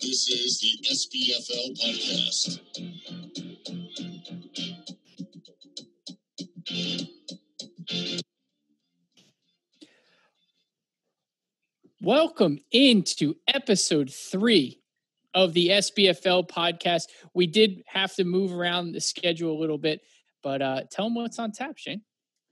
This is the SBFL podcast. Welcome into episode three of the SBFL podcast. We did have to move around the schedule a little bit, but uh, tell them what's on tap, Shane.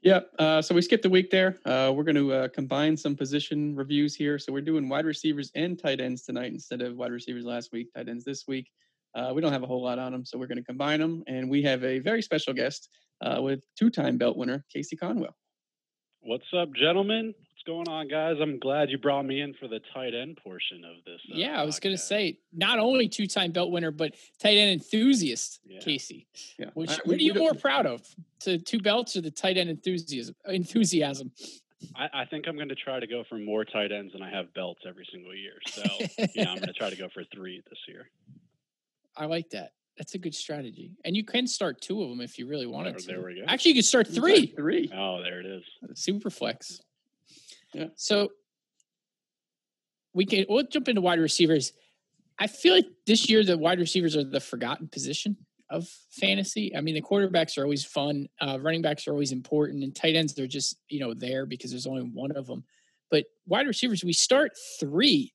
Yeah, uh, so we skipped a week there. Uh, we're going to uh, combine some position reviews here. So we're doing wide receivers and tight ends tonight instead of wide receivers last week, tight ends this week. Uh, we don't have a whole lot on them, so we're going to combine them. And we have a very special guest uh, with two-time belt winner Casey Conwell. What's up, gentlemen? What's going on, guys? I'm glad you brought me in for the tight end portion of this. uh, yeah, I was going to say not only two-time belt winner, but tight end enthusiast, Yeah. Casey. Yeah, Which, I- what are you more proud of, to two belts or the tight end enthusiasm? Enthusiasm. I, I think I'm going to try to go for more tight ends than I have belts every single year. So, you know, I'm going to try to go for three this year. I like that. That's a good strategy, and you can start two of them if you really wanted There- to. there we go. Actually, you could start He's got three. Three. Oh, there it is. super flex. Yeah. So we can we'll jump into wide receivers. I feel like this year the wide receivers are the forgotten position of fantasy. I mean, the quarterbacks are always fun, uh, running backs are always important, and tight ends they're just you know there because there's only one of them. But wide receivers, we start three,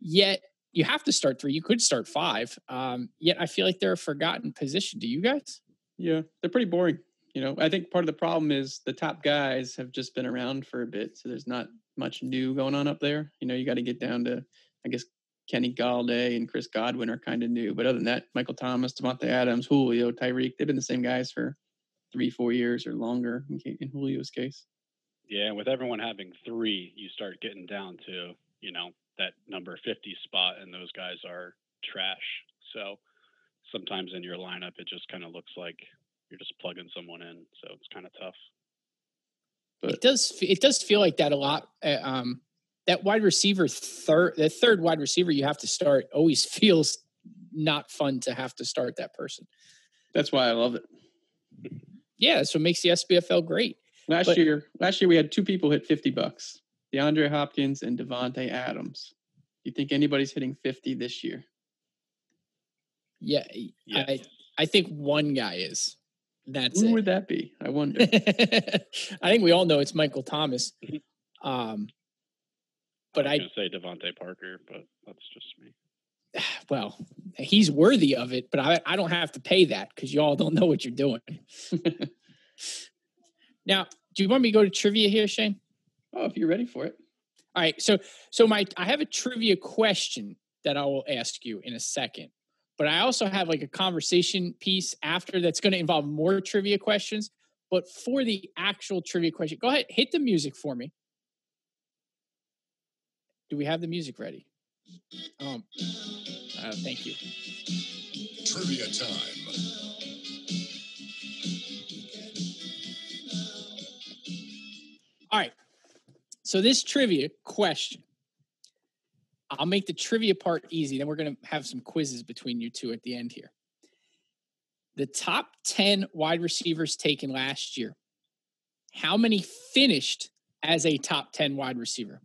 yet you have to start three. You could start five. Um, yet I feel like they're a forgotten position. Do you guys? Yeah, they're pretty boring. You know, I think part of the problem is the top guys have just been around for a bit, so there's not much new going on up there. You know, you got to get down to, I guess, Kenny Golladay and Chris Godwin are kind of new, but other than that, Michael Thomas, Davante Adams, Julio, Tyreek, they've been the same guys for three, four years or longer in, in Julio's case. Yeah, with everyone having three, you start getting down to, you know, that number 50 spot, and those guys are trash. So sometimes in your lineup, it just kind of looks like you're just plugging someone in. So it's kind of tough. it does it does feel like that a lot uh, um that wide receiver third the third wide receiver you have to start always feels not fun to have to start that person That's why I love it. yeah that's what makes the sbfl great Last But- year, last year we had two people hit fifty bucks: DeAndre Hopkins and Davante Adams. You think anybody's hitting fifty this year? yeah, Yeah. I, I think one guy is that's Who it would that be? I wonder. i think we all know it's michael thomas Mhm. um but I i say DeVante Parker, but that's just me. well he's worthy of it but i, I don't have to pay that because you all don't know what you're doing now do you want me to go to trivia here shane oh, if you're ready for it. All right. So so my I have a trivia question that I will ask you in a second. But I also have like a conversation piece after that's going to involve more trivia questions. But for the actual trivia question, go ahead, hit the music for me. Do we have the music ready? Um, uh, thank you. Trivia time. All right. So this trivia question, I'll make the trivia part easy. Then we're going to have some quizzes between you two at the end here. The top 10 wide receivers taken last year, how many finished as a top 10 wide receiver?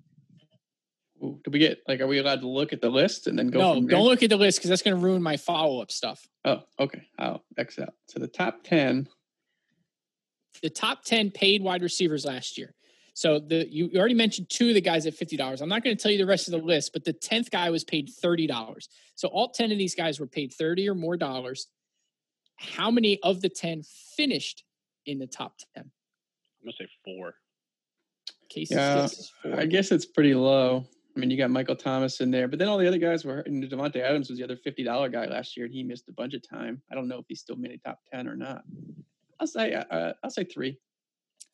Ooh, do we get like? Are we allowed to look at the list and then go? no, from there? don't look at the list because that's going to ruin my follow up stuff. Oh, okay. I'll X out. So the top ten. the top 10 paid wide receivers last year. So the you you already mentioned two of the guys at fifty dollars. I'm not going to tell you the rest of the list, but the tenth guy was paid thirty dollars. So all ten of these guys were paid thirty or more dollars. How many of the ten finished in the top ten? I'm going to say four. Cases, Yeah, four. I guess it's pretty low. I mean, you got Michael Thomas in there, but then all the other guys were. And Davante Adams was the other fifty dollar guy last year, and he missed a bunch of time. I don't know if he still made a top ten or not. I'll say. Uh, I'll say three.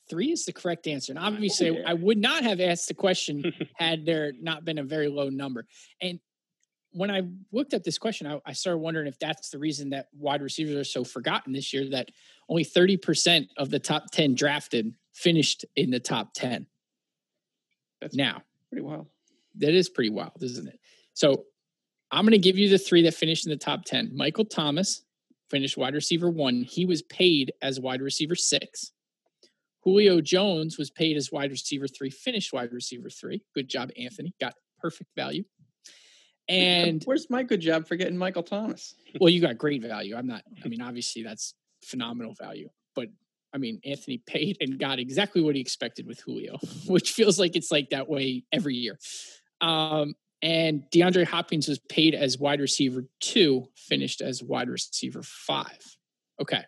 Three is the correct answer. And oh, obviously, yeah. I would not have asked the question had there not been a very low number. And when I looked at this question, I, I started wondering if that's the reason that wide receivers are so forgotten this year that only 30% of the top 10 drafted finished in the top 10. That's Now, pretty wild. that is pretty wild, isn't it? So I'm going to give you the three that finished in the top 10. Michael Thomas finished wide receiver one. He was paid as wide receiver six. Julio Jones was paid as wide receiver three, finished wide receiver three. Good job, Anthony. Got perfect value. And where's my good job for getting Michael Thomas? well, you got great value. I'm not, I mean, obviously that's phenomenal value, but I mean, Anthony paid and got exactly what he expected with Julio, which feels like it's like that way every year. Um, and DeAndre Hopkins was paid as wide receiver two, finished as wide receiver five. Okay.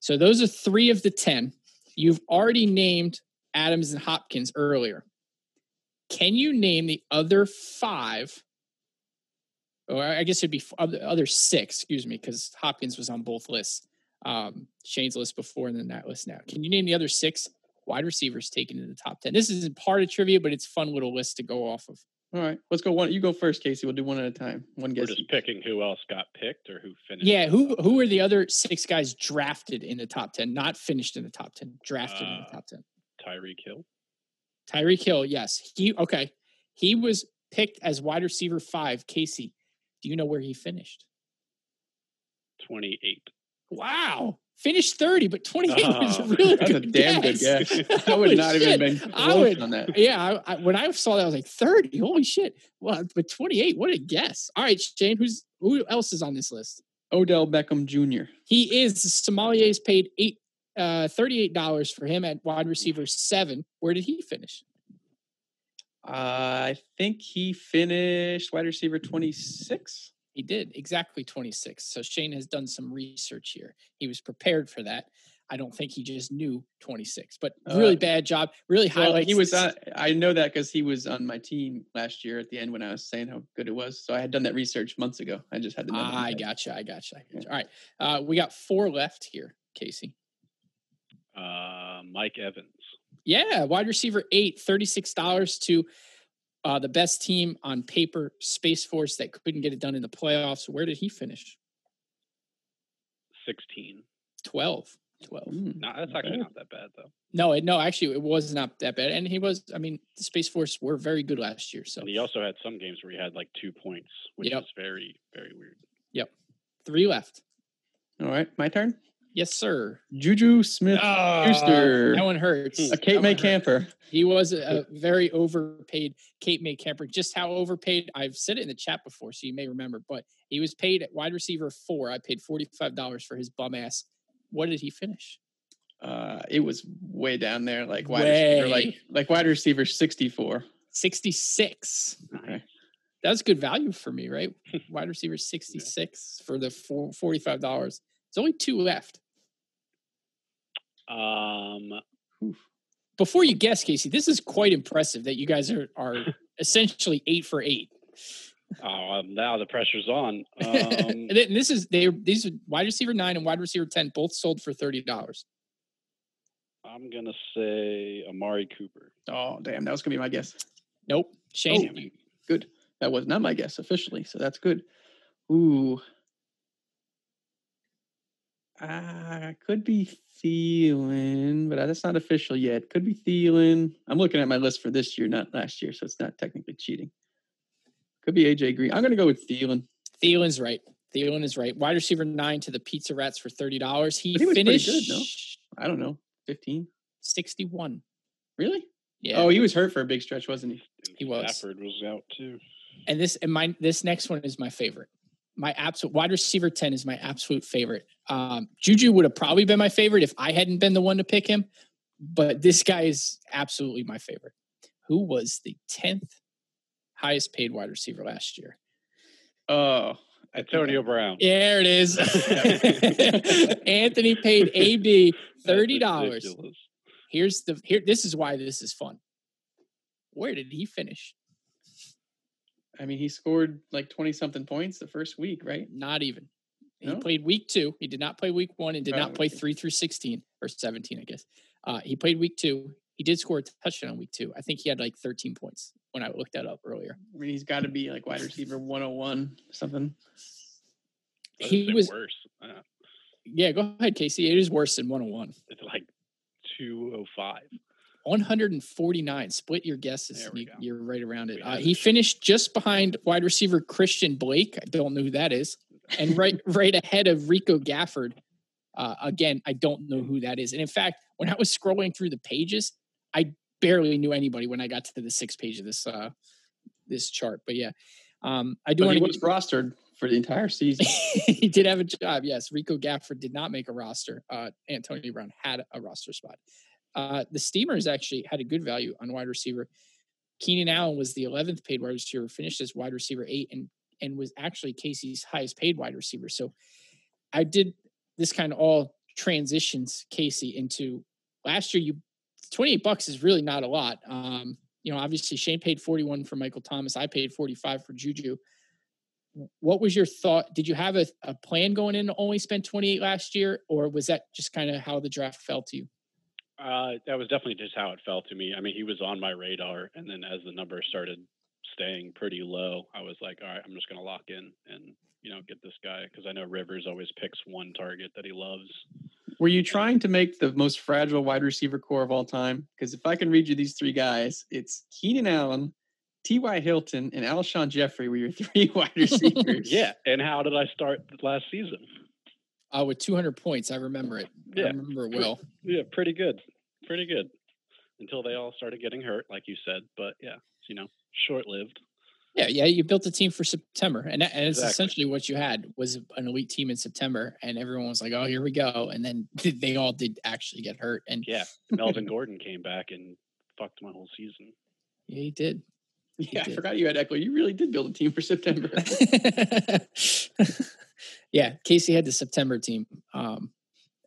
So those are three of the 10. You've already named Adams and Hopkins earlier. Can you name the other five? Or I guess it'd be other six, excuse me, because Hopkins was on both lists. Um, Shane's list before and then that list now. Can you name the other six wide receivers taken in the top 10? This isn't part of trivia, but it's fun little list to go off of. All right, let's go one. You go first, Casey. We'll do one at a time. One We're just picking who else got picked or who finished. Yeah, who who are the other six guys drafted in the top 10, not finished in the top 10, drafted in Uh, the top 10? Tyreek Hill. Tyreek Hill, yes. He okay. He was picked as wide receiver five. Casey, do you know where he finished? 28. Wow. Finished 30, but 28 was Oh, a really That's a good damn good guess. guess. I would not even shit. been I close would- on that. Yeah, I, I, when I saw that, I was like, 30. Holy shit. Well, but 28, what a guess. All right, Shane, who's who else is on this list? Odell Beckham Jr. He is Sommeliers paid eight uh $38 for him at wide receiver seven. Where did he finish? I think he finished wide receiver 26. He did exactly 26. So Shane has done some research here. He was prepared for that. I don't think he just knew 26, but really Uh, bad job. Really Well, highlights. he was this- on, I know that because he was on my team last year at the end when I was saying how good it was. So I had done that research months ago. I just had to know. that in my I head. gotcha. I gotcha. I gotcha. All right. Uh, we got four left here, Casey. Uh, Mike Evans. Yeah, wide receiver eight, $36 to uh, the best team on paper, Space Force, that couldn't get it done in the playoffs. Where did he finish? 16. 12. 12. Mm, No, that's not actually bad. not that bad though. No, it, no, actually, it was not that bad. And he was, I mean, the Space Force were very good last year. So And he also had some games where he had like two points, which Yep. is very, very weird. Yep. three left. All right, my turn. Yes, sir. Juju Smith Ah, Schuster. That one hurts. a Cape May camper. He was a very overpaid Cape May camper. Just how overpaid, I've said it in the chat before, so you may remember. But he was paid at wide receiver four. I paid forty five dollars for his bum ass. What did he finish? Uh, it was way down there, like wide receiver, like like wide receiver 64. Sixty six. Okay. That's good value for me, right? wide receiver sixty six for the forty-five dollars. There's only two left. Um, Before you guess, Casey, this is quite impressive that you guys are are essentially eight for eight. oh, um, now the pressure's on. Um, and this is they these are wide receiver nine and wide receiver ten both sold for thirty dollars. I'm gonna say Amari Cooper. Oh, damn, that was gonna be my guess. Nope. Shane, Oh. Good. That was not my guess officially, so that's good. Ooh. Uh, could be Thielen, but that's not official yet. Could be Thielen. I'm looking at my list for this year, not last year, so it's not technically cheating. Could be AJ Green. I'm gonna go with Thielen. Thielen's right. Thielen is right. Wide receiver nine to the Pizza Rats for thirty dollars. He, he finished good, no? I don't know, 15. sixty one. Really? Yeah. Oh, he was hurt for a big stretch, wasn't he? And He was. Stafford was out too. and this and my this next one is my favorite. My absolute wide receiver ten is my absolute favorite. Um, Juju would have probably been my favorite if I hadn't been the one to pick him, but this guy is absolutely my favorite. Who was the tenth highest paid wide receiver last year? Oh, I think I- Antonio Brown. There it is. Anthony paid AB thirty dollars. Here's the here. This is why this is fun. Where did he finish? I mean, he scored like 20 something points the first week, right? Not even. He No? played week two. He did not play week one and did Oh, not play okay. three through sixteen or seventeen, I guess. Uh, he played week two. He did score a touchdown on week two. I think he had like thirteen points when I looked that up earlier. I mean, he's got to be like wide receiver 101 something. I He was- worse. Uh, Yeah, go ahead, Casey. It is worse than one on one. it's like 205. 149. Split your guesses. You, you're right around it. Uh, he finished just behind wide receiver Christian Blake. I don't know who that is, and right right ahead of Rico Gafford. Uh, again, I don't know who that is. And in fact, when I was scrolling through the pages, I barely knew anybody when I got to the sixth page of this uh, this chart. But yeah, um, I do But he to was rostered for the entire season. he did have a job. Yes, Rico Gafford did not make a roster. Uh, Antonio Brown had a roster spot. Uh, the Steamers actually had a good value on wide receiver. Keenan Allen was the 11th paid wide receiver, finished as wide receiver eight, and and was actually Casey's highest paid wide receiver. So I did this kind of all transitions Casey into last year. You 28 bucks is really not a lot. Um, you know, obviously Shane paid 41 for Michael Thomas. I paid 45 for Juju what was your thought? Did you have a, a plan going in to only spend 28 last year, or was that just kind of how the draft fell to you? Uh, that was definitely just how it felt to me. I mean, he was on my radar, and then as the number started staying pretty low, I was like, all right, I'm just going to lock in and you know get this guy because I know Rivers always picks one target that he loves. Were you trying to make the most fragile wide receiver corps of all time? Because if I can read you these three guys, it's Keenan Allen, T.Y. Hilton, and Alshon Jeffery were your three wide receivers. Yeah, and how did I start last season? Uh, with 200 points, I remember it. I Yeah, remember it well. Yeah, pretty good, pretty good. Until they all started getting hurt, like you said. But yeah, you know, short lived. Yeah, yeah. You built a team for September, and that, and it's Exactly. essentially what you had was an elite team in September, and everyone was like, "Oh, here we go," and then they all did actually get hurt, and Yeah, Melvin Gordon came back and fucked my whole season. yeah, he did. Yeah, I forgot you had Ekeler. You really did build a team for September. yeah, Casey had the September team. Um,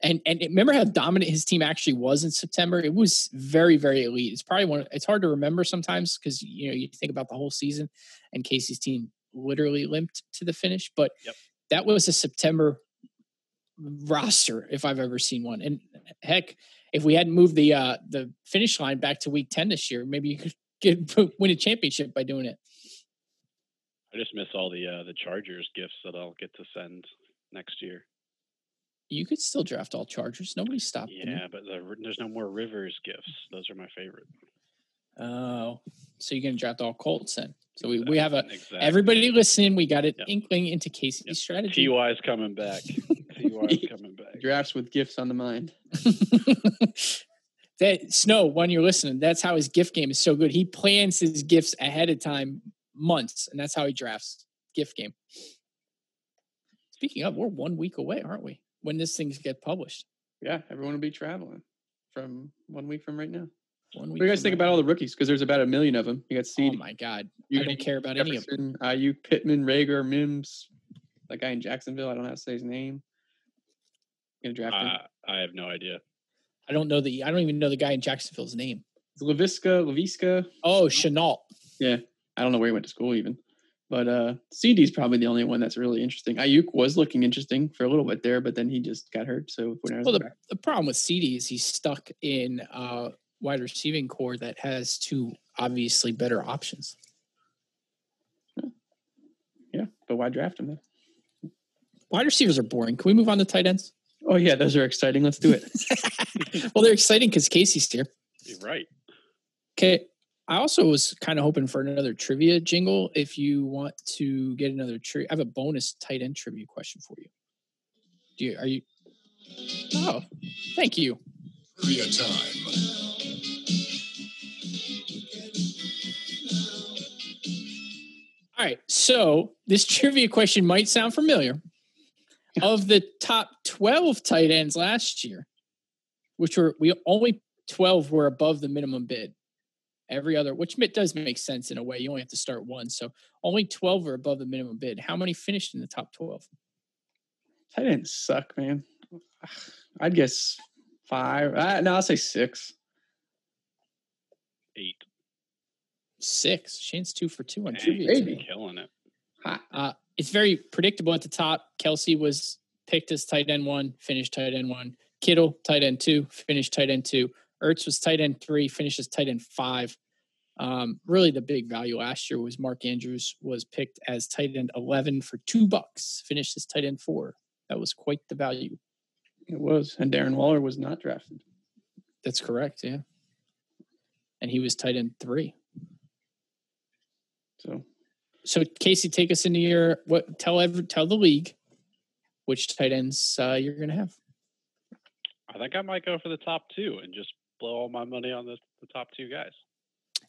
and and remember how dominant his team actually was in September? It was very very elite. It's probably one. It's hard to remember sometimes because you know you think about the whole season, and Casey's team literally limped to the finish. But Yep. that was a September roster if I've ever seen one. And heck, if we hadn't moved the uh the finish line back to week ten this year, maybe you could get win a championship by doing it. I just miss all the uh, the Chargers gifts that I'll get to send next year. You could still draft all Chargers. Nobody's stopped. you. Yeah, but the, there's no more Rivers gifts. Those are my favorite. Oh, so you're gonna draft all Colts then? So we, we have a Exactly. everybody listening. We got an Yep. inkling into Casey's Yep. strategy. Ty's coming back. Ty's coming back. Drafts with gifts on the mind. that Snow, when you're listening, that's how his gift game is so good. He plans his gifts ahead of time, months, and that's how he drafts gift game. Speaking of, we're one week away, aren't we? When this things get published, Yeah, everyone will be traveling from one week from right now. one What do you guys think now. about all the rookies? Because there's about a million of them. You got Seed. Oh my god, you I don't care about any of them. Jefferson, Aiyuk, Pittman, Reagor, Mims, that guy in Jacksonville. I don't know how to say his name. Gonna draft him. Uh, I have no idea. I don't know the. I don't even know the guy in Jacksonville's name. It's Laviska, Laviska. Oh, Shenault. Yeah, I don't know where he went to school even. But uh CD's probably the only one that's really interesting. Aiyuk was looking interesting for a little bit there, but then he just got hurt. So whenever Well, the, the problem with CD is he's stuck in a wide receiving corps that has two obviously better options. yeah, but why draft him then? Wide receivers are boring. Can we move on to tight ends? Oh yeah, those are exciting. Let's do it. well, they're exciting because Casey's here. You're right. Okay. I also was kind of hoping for another trivia jingle. If you want to get another trivia, I have a bonus tight end trivia question for you. Do you, are you? Oh, thank you. Trivia time. All right. So this trivia question might sound familiar. Of the top 12 tight ends last year, which were we only 12 were above the minimum bid. Every other, which ma- does make sense in a way. You only have to start one. So only 12 are above the minimum bid. How many finished in the top 12? Tight ends suck, man. I'd guess five. Uh, no, I'll say six. Eight. Six. Shane's two for two on Dang, trivia. baby. Killing it. Uh, it's very predictable at the top. Kelce was picked as tight end one, finished tight end one. Kittle, tight end two, finished tight end two. Ertz was tight end three, finishes tight end five. Um, really, the big value last year was Mark Andrews was picked as tight end eleven for two bucks, finished as tight end four. That was quite the value. It was, and Darren Waller was not drafted. That's correct. Yeah. and he was tight end three. So So Casey, take us into your what? Tell every tell the league which tight ends uh, you're going to have. I think I might go for the top two and just blow all my money on the, the top two guys.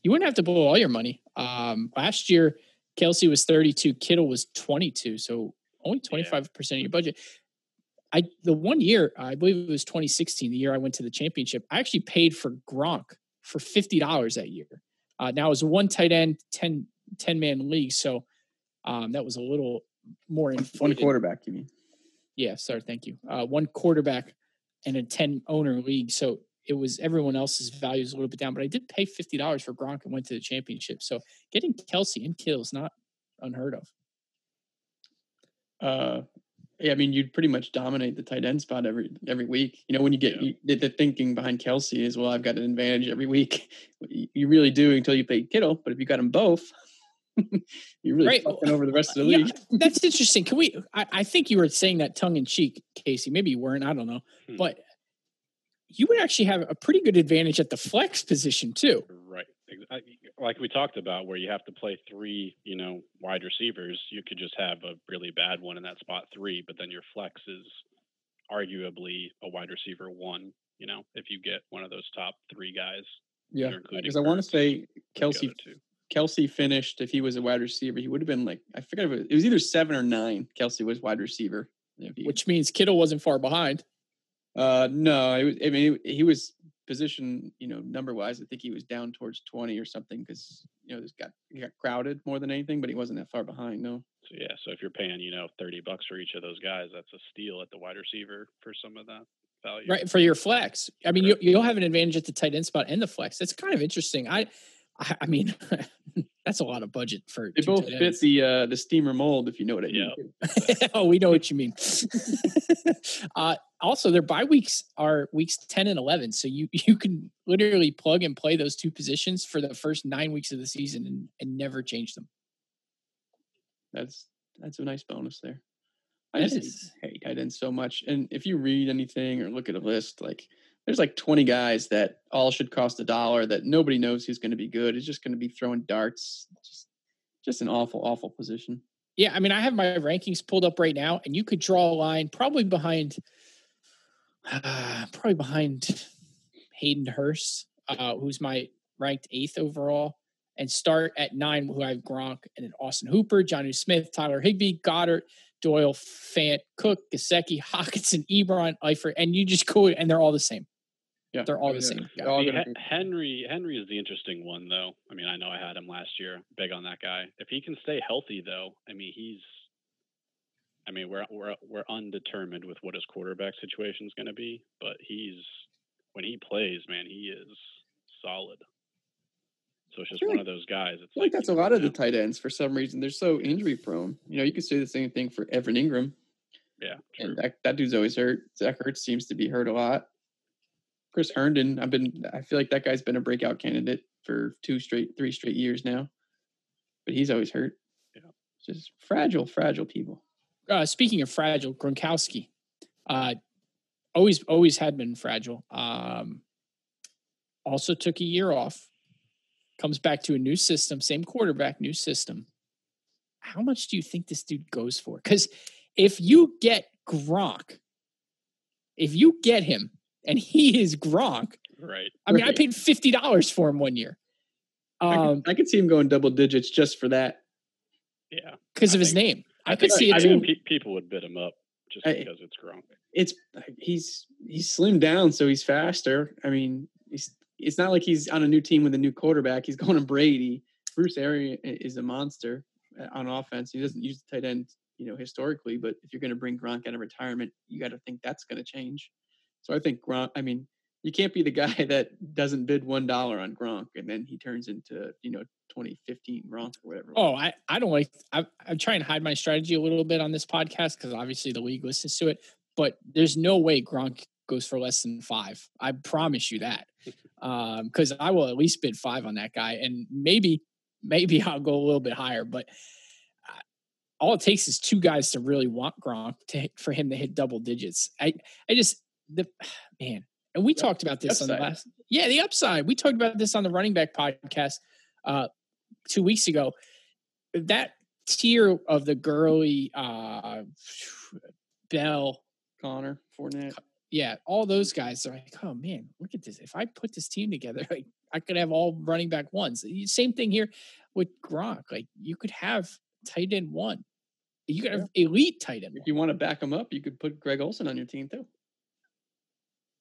You wouldn't have to blow all your money. Um, last year, Kelce was 32, Kittle was 22, so only 25 percent of your budget. I the one year I believe it was 2016, the year I went to the championship. I actually paid for Gronk for fifty dollars that year. Uh, now it was one tight end, 10, 10 man league, so um, that was a little more one quarterback, you mean? Yeah, sorry, thank you. Uh, one quarterback and a 10 owner league. So it was everyone else's values a little bit down, but I did pay $50 for Gronk and went to the championship. So getting Kelce and Kittle is not unheard of. Uh, yeah, I mean, you'd pretty much dominate the tight end spot every every week. You know, when you get Yeah. you, the, the thinking behind Kelce is, well, I've got an advantage every week. You you really do until you play Kittle, but if you got them both, you're really Right. fucking over the rest of the Yeah, league. that's interesting. Can we? I, I think you were saying that tongue in cheek, Casey. Maybe you weren't. I don't know. Hmm. But you would actually have a pretty good advantage at the flex position, too. Right. Like we talked about, where you have to play three, you know, wide receivers, you could just have a really bad one in that spot three, but then your flex is arguably a wide receiver one. You know, if you get one of those top three guys, Yeah, because I want to say Kelce other. Kelce finished if he was a wide receiver, he would have been like I forget if it was, it was either seven or nine. Kelce was wide receiver. Which means Kittle wasn't far behind. Uh, no, it was, I mean, he, he was position, you know, number wise. I think he was down towards twenty or something because you know this got he got crowded more than anything, but he wasn't that far behind. No, So yeah, so if you're paying, you know, thirty bucks for each of those guys, that's a steal at the wide receiver for some of that value. right for your flex. I mean, you, you'll have an advantage at the tight end spot and the flex. That's kind of interesting. I, I, I mean, that's a lot of budget for. they both fit ends. the uh the steamer mold, if you know what I mean. Yeah. oh, we know what you mean. uh, also, their bye weeks are weeks ten and eleven, so you you can literally plug and play those two positions for the first nine weeks of the season and, and never change them. That's that's a nice bonus there. I That just hate- is- hate tight ends so much. And if you read anything or look at a list, like there's like 20 guys that all should cost a dollar that nobody knows who's going to be good. It's just going to be throwing darts. Just just an awful, awful position. Yeah, I mean, I have my rankings pulled up right now, and you could draw a line probably behind, uh, probably behind Hayden Hurst, uh, who's my ranked eighth overall, and start at nine, who I have Gronk, and then Austin Hooper, Jonnu Smith, Tyler Higbee, Goedert, Doyle, Fant, Cook, Gesicki, Hockenson, Ebron, Eifert, and you just go, and they're all the same. Yeah, They're all I the mean, same. they're all See, gonna Hen- be- Henry Henry is the interesting one though. I mean, I know I had him last year. Big on that guy. If he can stay healthy though, I mean, he's. I mean, we're we're we're undetermined with what his quarterback situation is going to be, but he's when he plays, man, he is solid. So it's just feel one like- of those guys. It's I like that's a you- lot of the tight ends for some reason. They're so injury prone. You know, you could say the same thing for Evan Engram. Yeah, true. And that, that dude's always hurt. Zach Ertz seems to be hurt a lot. Chris Herndon, I've been I feel like that guy's been a breakout candidate for two straight, three straight years now. But he's always hurt. Yeah. Just fragile, fragile people. uh, speaking of fragile, Gronkowski, uh, always always had been fragile. Um, also took a year off. Comes back to a new system, same quarterback, new system. How much do you think this dude goes for? Because if you get Gronk, if you get him and he is Gronk, right. I mean, I paid fifty dollars for him one year. I, Um, could, I could see him going double digits just for that. Yeah, because I of his name. I, could think- see it I too. mean, pe- people would bid him up just I- because it's Gronk. It's he's he's slimmed down, so he's faster. I mean, he's it's not like he's on a new team with a new quarterback. He's going to Brady. Bruce Arians is a monster uh, on offense. He doesn't use the tight end, you know, historically. But if you're going to bring Gronk out of retirement, you got to think that's going to change. So I think Gronk. I mean, you can't be the guy that doesn't bid one dollar on Gronk and then he turns into you know 2015 Gronk or whatever. Oh, I, I don't like I I try and hide my strategy a little bit on this podcast because obviously the league listens to it, but there's no way Gronk goes for less than five. I promise you that. Um, because I will at least bid five on that guy, and maybe maybe I'll go a little bit higher, but uh, all it takes is two guys to really want Gronk to for him to hit double digits. I I just the man, And we talked about this on the last. Yeah, the upside. We talked about this on the running back podcast uh, two weeks ago. That tier of the Gurley uh, Bell, Conner Fournette. yeah, all those guys are like, oh man, look at this. If I put this team together, like I could have all running back ones. Same thing here with Gronk. Like you could have tight end one. You could have elite tight end If you want to back him up, you could put Greg Olsen on your team too.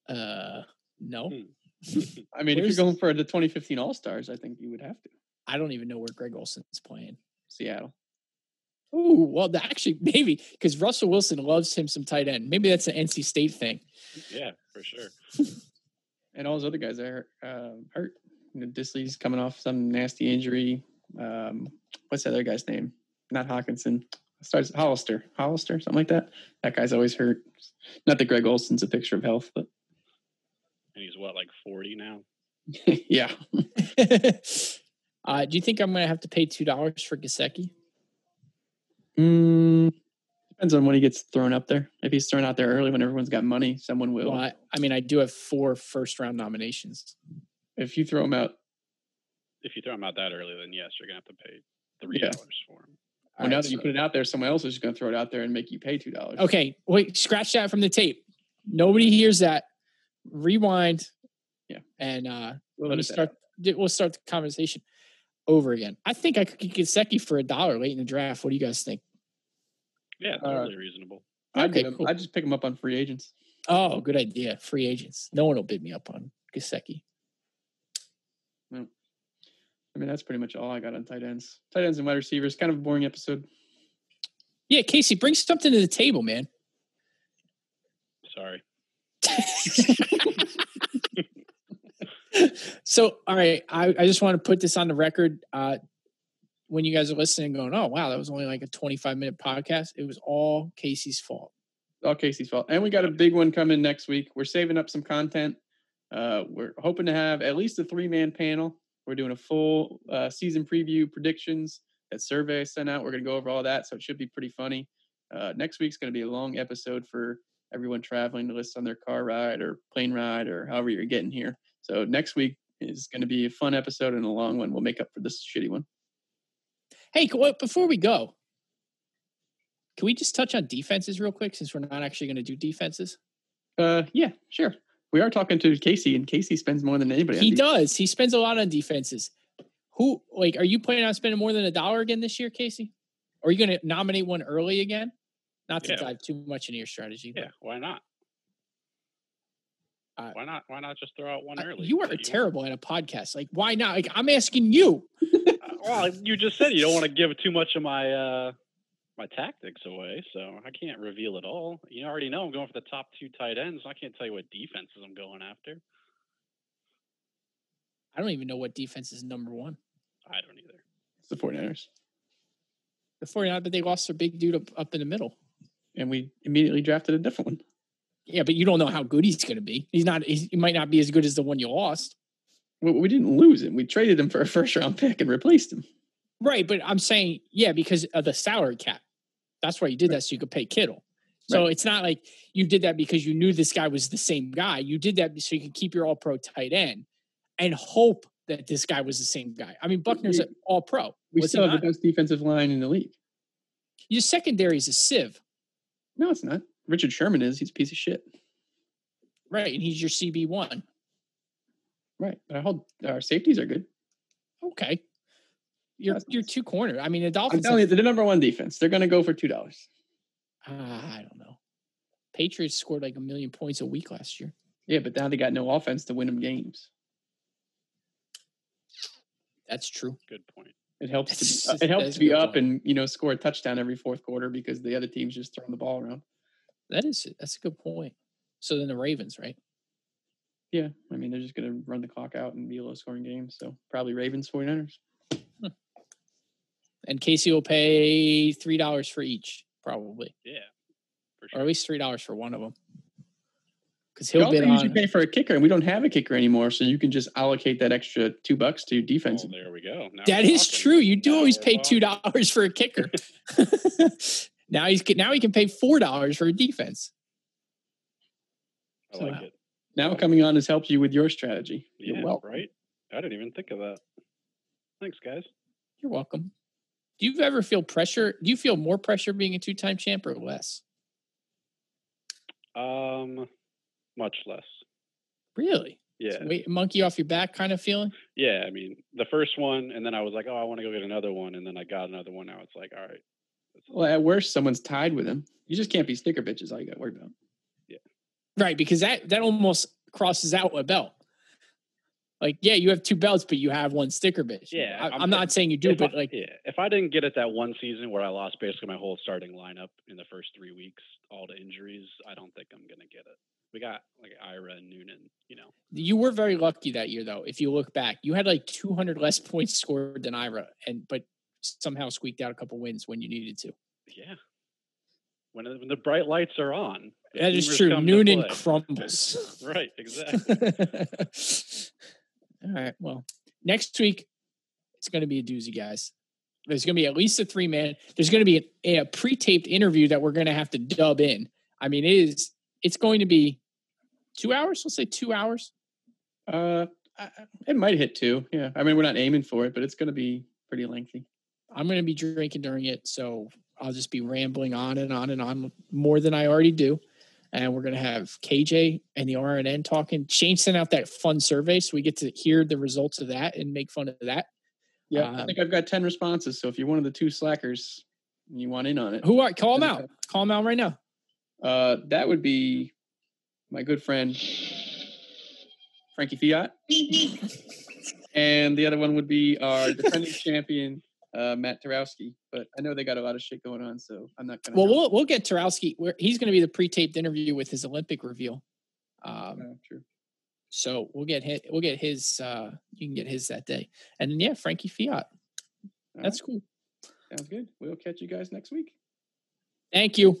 Uh, no, Hmm. I mean, Where's- if you're going for the 2015 All Stars, I think you would have to. I don't even know where Greg Olsen is playing. Seattle. Ooh, well, actually, maybe because Russell Wilson loves him some tight end. Maybe that's an NC State thing. yeah, for sure. and all those other guys are uh, hurt. You know, Dissly's coming off some nasty injury. Um, what's the other guy's name? Not Hockenson. Starts Hollister, Hollister, something like that. That guy's always hurt. Not that Greg Olsen's a picture of health, but And he's what, like 40 now? yeah, uh, do you think I'm going to have to pay two dollars for Gesicki? mm, depends on when he gets thrown up there. If he's thrown out there early when everyone's got money, someone will. Well, I, I mean, I do have four first round nominations. If you throw him out, If you throw him out that early, then yes, you're going to have to pay $3 Yeah. for him. well, now right, that you so- put it out there, someone else is just going to throw it out there and make you pay two dollars. okay, wait, scratch that from the tape. Nobody hears that. Rewind. Yeah. and uh, we'll let me edit that start. out. We'll start the conversation over again. I think I could get Gesicki for a dollar late in the draft. What do you guys think? Yeah, Uh, totally reasonable. I'd, Okay, get cool. I'd just pick him up on free agents. Oh, good idea. Free agents. No one will bid me up on Gesicki. I mean, that's pretty much all I got on tight ends. Tight ends and wide receivers. Kind of a boring episode. Yeah, Casey, bring something to the table, man. Sorry. so, all right, I, I just want to put this on the record. Uh, when you guys are listening, going, oh, wow, that was only like a 25 minute podcast. It was all Casey's fault. all Casey's fault. And we got a big one coming next week. We're saving up some content. Uh, we're hoping to have at least a three man panel. We're doing a full uh, season preview predictions. That survey I sent out. We're going to go over all that. So it should be pretty funny. Uh, next week's going to be a long episode for everyone traveling to list on their car ride or plane ride or however you're getting here. So next week is going to be a fun episode and a long one. We'll make up for this shitty one. Hey, before we go, can we just touch on defenses real quick since we're not actually going to do defenses? Uh, yeah, sure. We are talking to Casey, and Casey spends more than anybody. He does. He spends a lot on defenses. Who, like, are you planning on spending more than a dollar again this year, Casey? Are you going to nominate one early again? Not to Yeah. dive too much into your strategy. but- Yeah, why not? Uh, why not? Why not just throw out one Uh, early? you are that want? terrible at a podcast. Like, why not? Like, I'm asking you. Uh, Well, you just said you don't want to give too much of my uh my tactics away, so I can't reveal it all. You already know I'm going for the top two tight ends. I can't tell you what defenses I'm going after. I don't even know what defense is number one. I don't either. It's the 49ers. The 49, but they lost their big dude up, up in the middle. And we immediately drafted a different one. Yeah, but you don't know how good he's going to be. He's not. He's, he might not be as good as the one you lost. Well, we didn't lose him. We traded him for a first round pick and replaced him. Right, but I'm saying, yeah, because of the salary cap. That's why you did that so you could pay Kittle. So Right. it's not like you did that because you knew this guy was the same guy. You did that so you could keep your all pro tight end and hope that this guy was the same guy. I mean, Buckner's an all pro. We still have the best defensive line in the league. Your secondary is a sieve, No, it's not. Richard Sherman is. He's a piece of shit. right? And he's your CB one. Right. But I hold our safeties are good. Okay. You're That's you're nice. two corner. I mean, the I'm Dolphins. telling you, have- they're the number one defense. They're going to go for two dollars. Ah, I don't know. Patriots scored like a million points a week last year. Yeah, but now they got no offense to win them games. That's true. Good point. It helps That's- to be, it helps to be up point. and you know score a touchdown every fourth quarter because the other team's just throwing the ball around. That is that's a good point. So then the Ravens, right? Yeah, I mean they're just going to run the clock out and be a low scoring game. So probably Ravens 49ers. Hmm. And Casey will pay three dollars for each, probably, Yeah, for or at least three dollars for one of them. Because We he'll bid usually on. pay for a kicker, and we don't have a kicker anymore, so you can just allocate that extra two bucks to defense. Well, there we go. Now That talking. true. You do Now always pay two dollars for a kicker. now he's now he can pay four dollars for a defense. I So- like it. Now coming on has helped you with your strategy. You're yeah, welcome. right. I didn't even think of that. Thanks, guys. You're welcome. Do you ever feel pressure? Do you feel more pressure being a two-time champ or less? Um, much less. Really? Yeah, Wait, monkey off your back kind of feeling? yeah. I mean, the first one, and then I was like, oh, I want to go get another one, and then I got another one. Now it's like, all right. Well, at worst, someone's tied with him. You just can't be sticker bitches. All you got to worry about. Yeah. Right, because that that almost crosses out a belt. Like, yeah, you have two belts, but you have one sticker bitch. Yeah, I, I'm- I'm, not saying you do, but I, like, yeah, if I didn't get it that one season where I lost basically my whole starting lineup in the first three weeks, all the injuries, I don't think I'm gonna get it. We got like Ira and Noonan, you know. you were very lucky that year, though. If you look back, you had like 200 less points scored than Ira, and but somehow squeaked out a couple wins when you needed to. Yeah. When, the- when the bright lights are on. That is true. Noonan crumbles. right, exactly. All right. Well, next week it's going to be a doozy, guys. There's going to be at least a three man. There's going to be a, a pre-taped interview that we're going to have to dub in. I mean, it is. It's going to be two hours. Let's say two hours. Uh, I, I- it might hit two. Yeah. I mean, we're not aiming for it, but it's going to be pretty lengthy. I'm going to be drinking during it, so I'll just be rambling on and on and on more than I already do. And we're going to have KJ and the RNN talking. Shane sent out that fun survey, so we get to hear the results of that and make fun of that. Yeah. I Um, think I've got 10 responses. So if you're one of the two slackers and you want in on it, Who are call them out? Call them out right now. Uh, that would be my good friend Frankie Fiat. and the other one would be our defending champion, uh, Matt Tarowski. But I know they got a lot of shit going on, so I'm not going to. Well, we'll we'll get Tarowski. Where he's going to be the pre-taped interview with his Olympic reveal. Um, true. so we'll get his, we'll get his. Uh, you can get his that day, and then yeah, Frankie Fiat. All That's cool. sounds good. We'll catch you guys next week. Thank you.